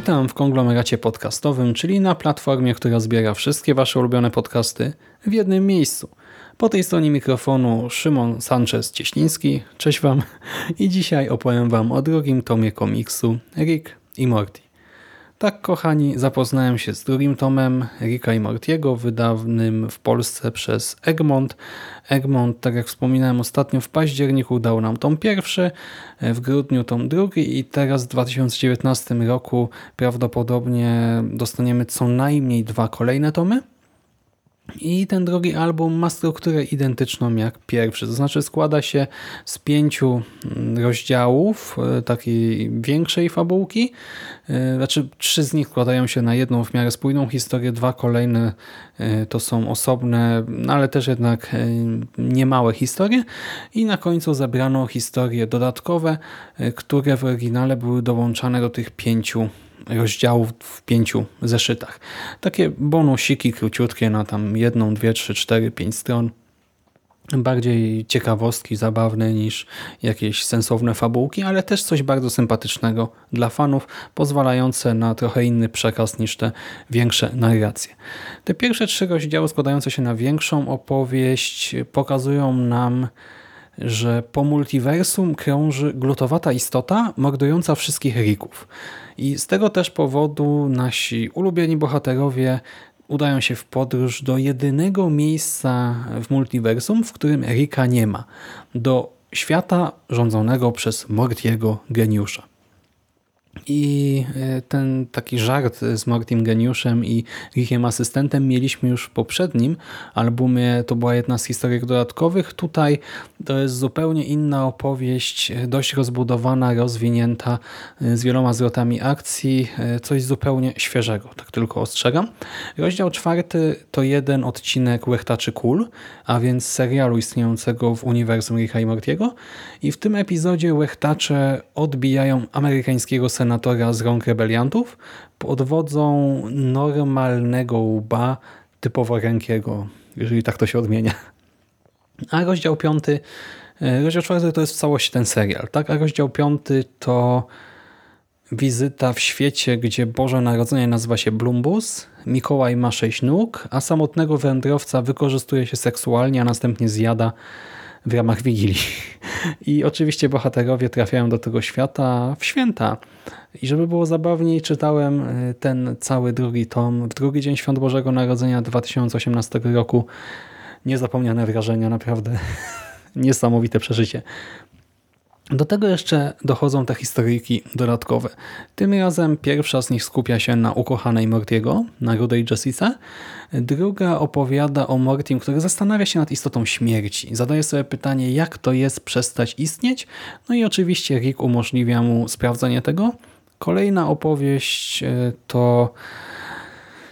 Witam w konglomeracie podcastowym, czyli na platformie, która zbiera wszystkie Wasze ulubione podcasty w jednym miejscu. Po tej stronie mikrofonu Szymon Sanchez-Cieśliński. Cześć Wam i dzisiaj opowiem Wam o drugim tomie komiksu Rick i Morty. Tak, kochani, zapoznałem się z drugim tomem Ricka i Mortiego, wydanym w Polsce przez Egmont. Egmont, tak jak wspominałem ostatnio, w październiku dał nam tom pierwszy, w grudniu tom drugi i teraz w 2019 roku prawdopodobnie dostaniemy co najmniej dwa kolejne tomy. I ten drugi album ma strukturę identyczną jak pierwszy, to znaczy składa się z pięciu mm, rozdziałów e, takiej większej fabułki. E, znaczy trzy z nich składają się na jedną w miarę spójną historię, dwa kolejne e, to są osobne, no ale też jednak niemałe historie. I na końcu zebrano historie dodatkowe, które w oryginale były dołączane do tych pięciu rozdziałów w pięciu zeszytach. Takie bonusiki króciutkie na tam jedną, dwie, trzy, cztery, pięć stron. Bardziej ciekawostki, zabawne niż jakieś sensowne fabułki, ale też coś bardzo sympatycznego dla fanów, pozwalające na trochę inny przekaz niż te większe narracje. Te pierwsze trzy rozdziały składające się na większą opowieść pokazują nam że po multiversum krąży glutowata istota mordująca wszystkich Rików. I z tego też powodu nasi ulubieni bohaterowie udają się w podróż do jedynego miejsca w multiversum, w którym Rika nie ma. Do świata rządzonego przez Mortiego geniusza. I e, ten taki żart z Mortim Geniuszem i Rickiem Asystentem mieliśmy już w poprzednim albumie. To była jedna z historii dodatkowych. Tutaj to jest zupełnie inna opowieść, dość rozbudowana, rozwinięta, e, z wieloma zwrotami akcji. E, coś zupełnie świeżego, tak tylko ostrzegam. Rozdział czwarty to jeden odcinek Łechtaczy Kul, a więc serialu istniejącego w uniwersum Ricka i Mortiego. I w tym epizodzie Łechtacze odbijają amerykańskiego senatora z rąk rebeliantów pod wodzą normalnego łba typowo rękiego, jeżeli tak to się odmienia. A rozdział piąty, e, rozdział czwarty to jest w całości ten serial, tak? A rozdział piąty to wizyta w świecie, gdzie Boże Narodzenie nazywa się Blumbus, Mikołaj ma sześć nóg, a samotnego wędrowca wykorzystuje się seksualnie, a następnie zjada w ramach Wigilii. I oczywiście bohaterowie trafiają do tego świata w święta. I żeby było zabawniej, czytałem e, ten cały drugi tom w drugi dzień Świąt Bożego Narodzenia 2018 roku. Niezapomniane wrażenia, naprawdę niesamowite przeżycie. Do tego jeszcze dochodzą te historyjki dodatkowe. Tym razem pierwsza z nich skupia się na ukochanej Mortiego, na rudej Jessice. Druga opowiada o Mortim, który zastanawia się nad istotą śmierci. Zadaje sobie pytanie, jak to jest przestać istnieć. No i oczywiście Rick umożliwia mu sprawdzenie tego. Kolejna opowieść e, to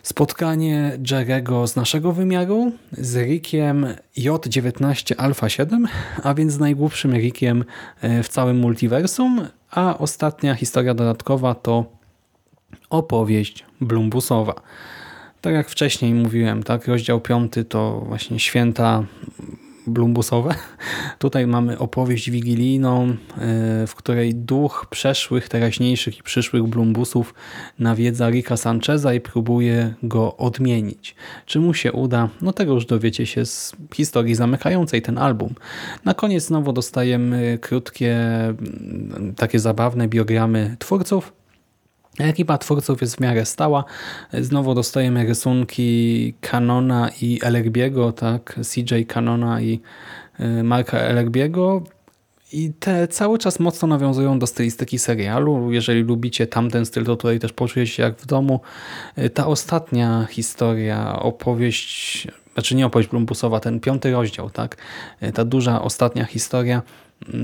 spotkanie Jerego z naszego wymiaru z Rickiem J19 Alpha 7, a więc najgłupszym Rickiem e, w całym multiversum, a ostatnia historia dodatkowa to opowieść Blumbusowa. Tak jak wcześniej mówiłem, tak, rozdział 5 to właśnie święta blumbusowe. Tutaj mamy opowieść wigilijną, e, w której duch przeszłych, teraźniejszych i przyszłych blumbusów nawiedza Rika Sancheza i próbuje go odmienić. Czy mu się uda? No tego już dowiecie się z historii zamykającej ten album. Na koniec znowu dostajemy krótkie, takie zabawne biogramy twórców, Ekipa twórców jest w miarę stała. Znowu dostajemy rysunki Canona i Elegbiego, tak? CJ Canona i y, Marka Elegbiego. I te cały czas mocno nawiązują do stylistyki serialu. Jeżeli lubicie tamten styl, to tutaj też poczujecie się jak w domu. Y, ta ostatnia historia, opowieść, znaczy nie opowieść Blumbusowa, ten piąty rozdział, tak? Y, ta duża ostatnia historia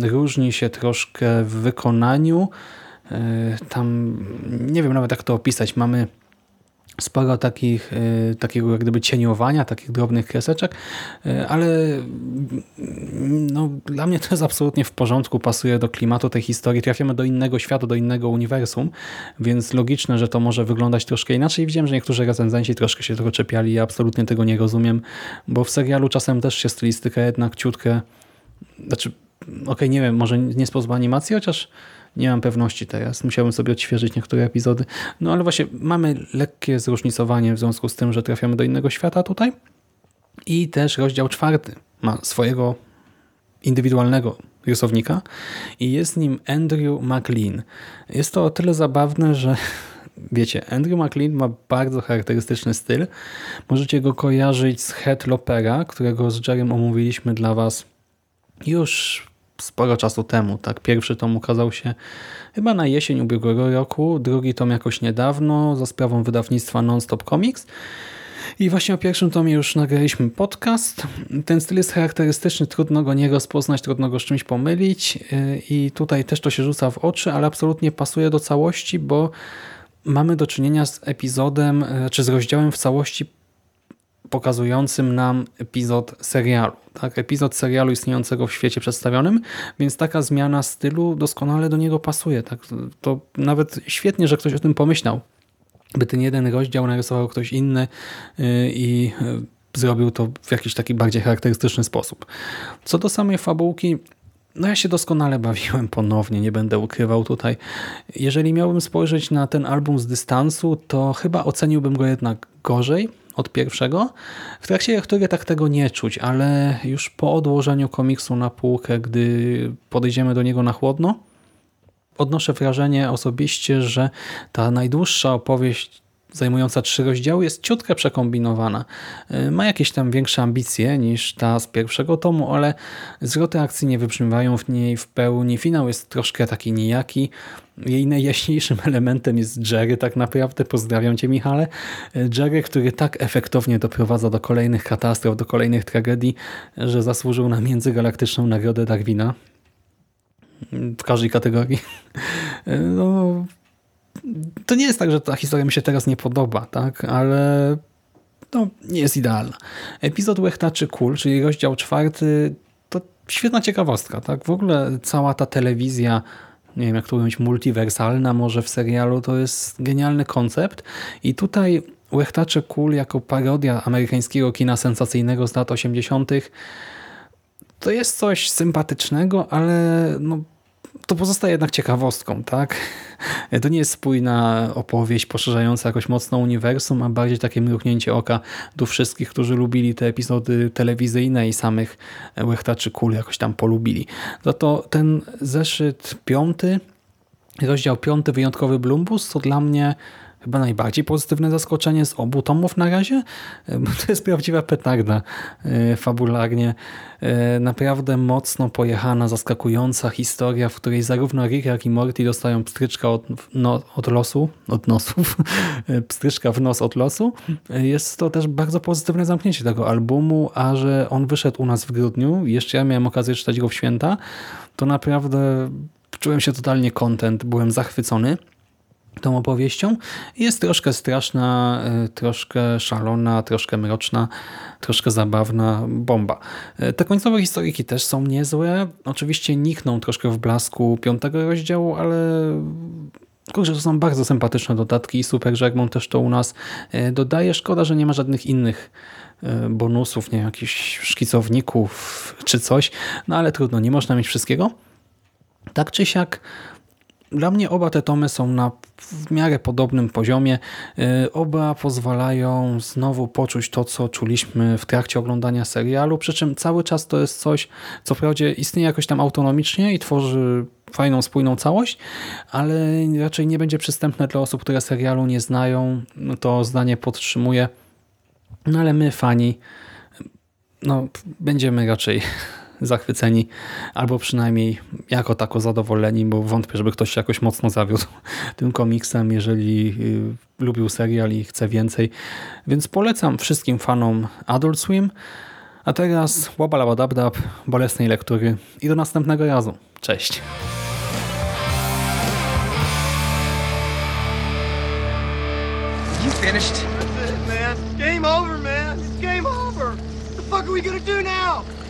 różni się troszkę w wykonaniu, Tam nie wiem nawet jak to opisać. Mamy sporo takich, y, takiego jak gdyby cieniowania, takich drobnych kreseczek, y, ale no, dla mnie to jest absolutnie w porządku, pasuje do klimatu tej historii. Trafiamy do innego świata, do innego uniwersum, więc logiczne, że to może wyglądać troszkę inaczej. Widziałem, że niektórzy recenzenci troszkę się tego czepiali, ja absolutnie tego nie rozumiem, bo w serialu czasem też się stylistyka jednak ciutkę, znaczy, okay, nie wiem, może nie sposób animacji, chociaż nie mam pewności teraz. Musiałbym sobie odświeżyć niektóre epizody. No ale właśnie mamy lekkie zróżnicowanie w związku z tym, że trafiamy do innego świata tutaj. I też rozdział czwarty ma swojego indywidualnego rysownika i jest nim Andrew McLean. Jest to o tyle zabawne, że wiecie, Andrew McLean ma bardzo charakterystyczny styl. Możecie go kojarzyć z Head Lopera, którego z Jerem omówiliśmy dla Was już sporo czasu temu. Tak, Pierwszy tom ukazał się chyba na jesień ubiegłego roku, drugi tom jakoś niedawno za sprawą wydawnictwa Nonstop Comics. I właśnie o pierwszym tomie już nagraliśmy podcast. Ten styl jest charakterystyczny, trudno go nie rozpoznać, trudno go z czymś pomylić i tutaj też to się rzuca w oczy, ale absolutnie pasuje do całości, bo mamy do czynienia z epizodem, czy z rozdziałem w całości pokazującym nam epizod serialu. Tak? Epizod serialu istniejącego w świecie przedstawionym, więc taka zmiana stylu doskonale do niego pasuje. Tak? To nawet świetnie, że ktoś o tym pomyślał. By ten jeden rozdział narysował ktoś inny y, i y, zrobił to w jakiś taki bardziej charakterystyczny sposób. Co do samej fabułki, no ja się doskonale bawiłem ponownie, nie będę ukrywał tutaj. Jeżeli miałbym spojrzeć na ten album z dystansu, to chyba oceniłbym go jednak gorzej, od pierwszego. W trakcie lektury tak tego nie czuć, ale już po odłożeniu komiksu na półkę, gdy podejdziemy do niego na chłodno, odnoszę wrażenie osobiście, że ta najdłuższa opowieść zajmująca trzy rozdziały jest ciutkę przekombinowana. Y, ma jakieś tam większe ambicje niż ta z pierwszego tomu, ale zwroty akcji nie wybrzmiewają w niej w pełni. Finał jest troszkę taki nijaki. Jej najjaśniejszym elementem jest Jerry tak naprawdę. Pozdrawiam Cię Michale. Y, Jerry, który tak efektownie doprowadza do kolejnych katastrof, do kolejnych tragedii, że zasłużył na międzygalaktyczną nagrodę Darwina w każdej kategorii. Y, no, to nie jest tak, że ta historia mi się teraz nie podoba, tak? ale no, nie jest idealna. Epizod Łechtaczy Kul, czyli rozdział czwarty, to świetna ciekawostka. Tak? W ogóle cała ta telewizja nie wiem jak to mówić, multiwersalna może w serialu, to jest genialny koncept i tutaj Łechtacze Kul jako parodia amerykańskiego kina sensacyjnego z lat 80. to jest coś sympatycznego, ale no, to pozostaje jednak ciekawostką, tak? To nie jest spójna opowieść poszerzająca jakoś mocno uniwersum, a bardziej takie mrugnięcie oka do wszystkich, którzy lubili te epizody telewizyjne i samych łechtaczy kul jakoś tam polubili. Za to ten zeszyt piąty, rozdział piąty, wyjątkowy Blumbus, to dla mnie chyba najbardziej pozytywne zaskoczenie z obu tomów na razie. To jest prawdziwa petarda e, fabularnie. E, naprawdę mocno pojechana, zaskakująca historia, w której zarówno Rick, jak i Morty dostają pstryczka od, no, od losu, od nosów, e, pstryczka w nos od losu. Jest to też bardzo pozytywne zamknięcie tego albumu, a że on wyszedł u nas w grudniu, jeszcze ja miałem okazję czytać go w święta, to naprawdę czułem się totalnie kontent, byłem zachwycony tą opowieścią. Jest troszkę straszna, e, troszkę szalona, troszkę mroczna, troszkę zabawna bomba. E, te końcowe historyjki też są niezłe. Oczywiście nikną troszkę w blasku piątego rozdziału, ale kurczę, to są bardzo sympatyczne dodatki i super, że Egmont też to u nas e, dodaje. Szkoda, że nie ma żadnych innych bonusów, nie jakichś szkicowników czy coś, no ale trudno, nie można mieć wszystkiego. Tak czy siak dla mnie oba te tomy są na w miarę podobnym poziomie. Y, oba pozwalają znowu poczuć to, co czuliśmy w trakcie oglądania serialu, przy czym cały czas to jest coś, co wprawdzie istnieje jakoś tam autonomicznie i tworzy fajną, spójną całość, ale raczej nie będzie przystępne dla osób, które serialu nie znają. To zdanie podtrzymuję. No ale my, fani, no, będziemy raczej zachwyceni, albo przynajmniej jako tako zadowoleni, bo wątpię, żeby ktoś się jakoś mocno zawiódł tym komiksem, jeżeli y, lubił serial i chce więcej. Więc polecam wszystkim fanom Adult Swim. A teraz łabalabadabdab, bolesnej lektury i do następnego razu. Cześć! You finished? That's it, man. Game over, man. It's game over. What the fuck are we gonna do now?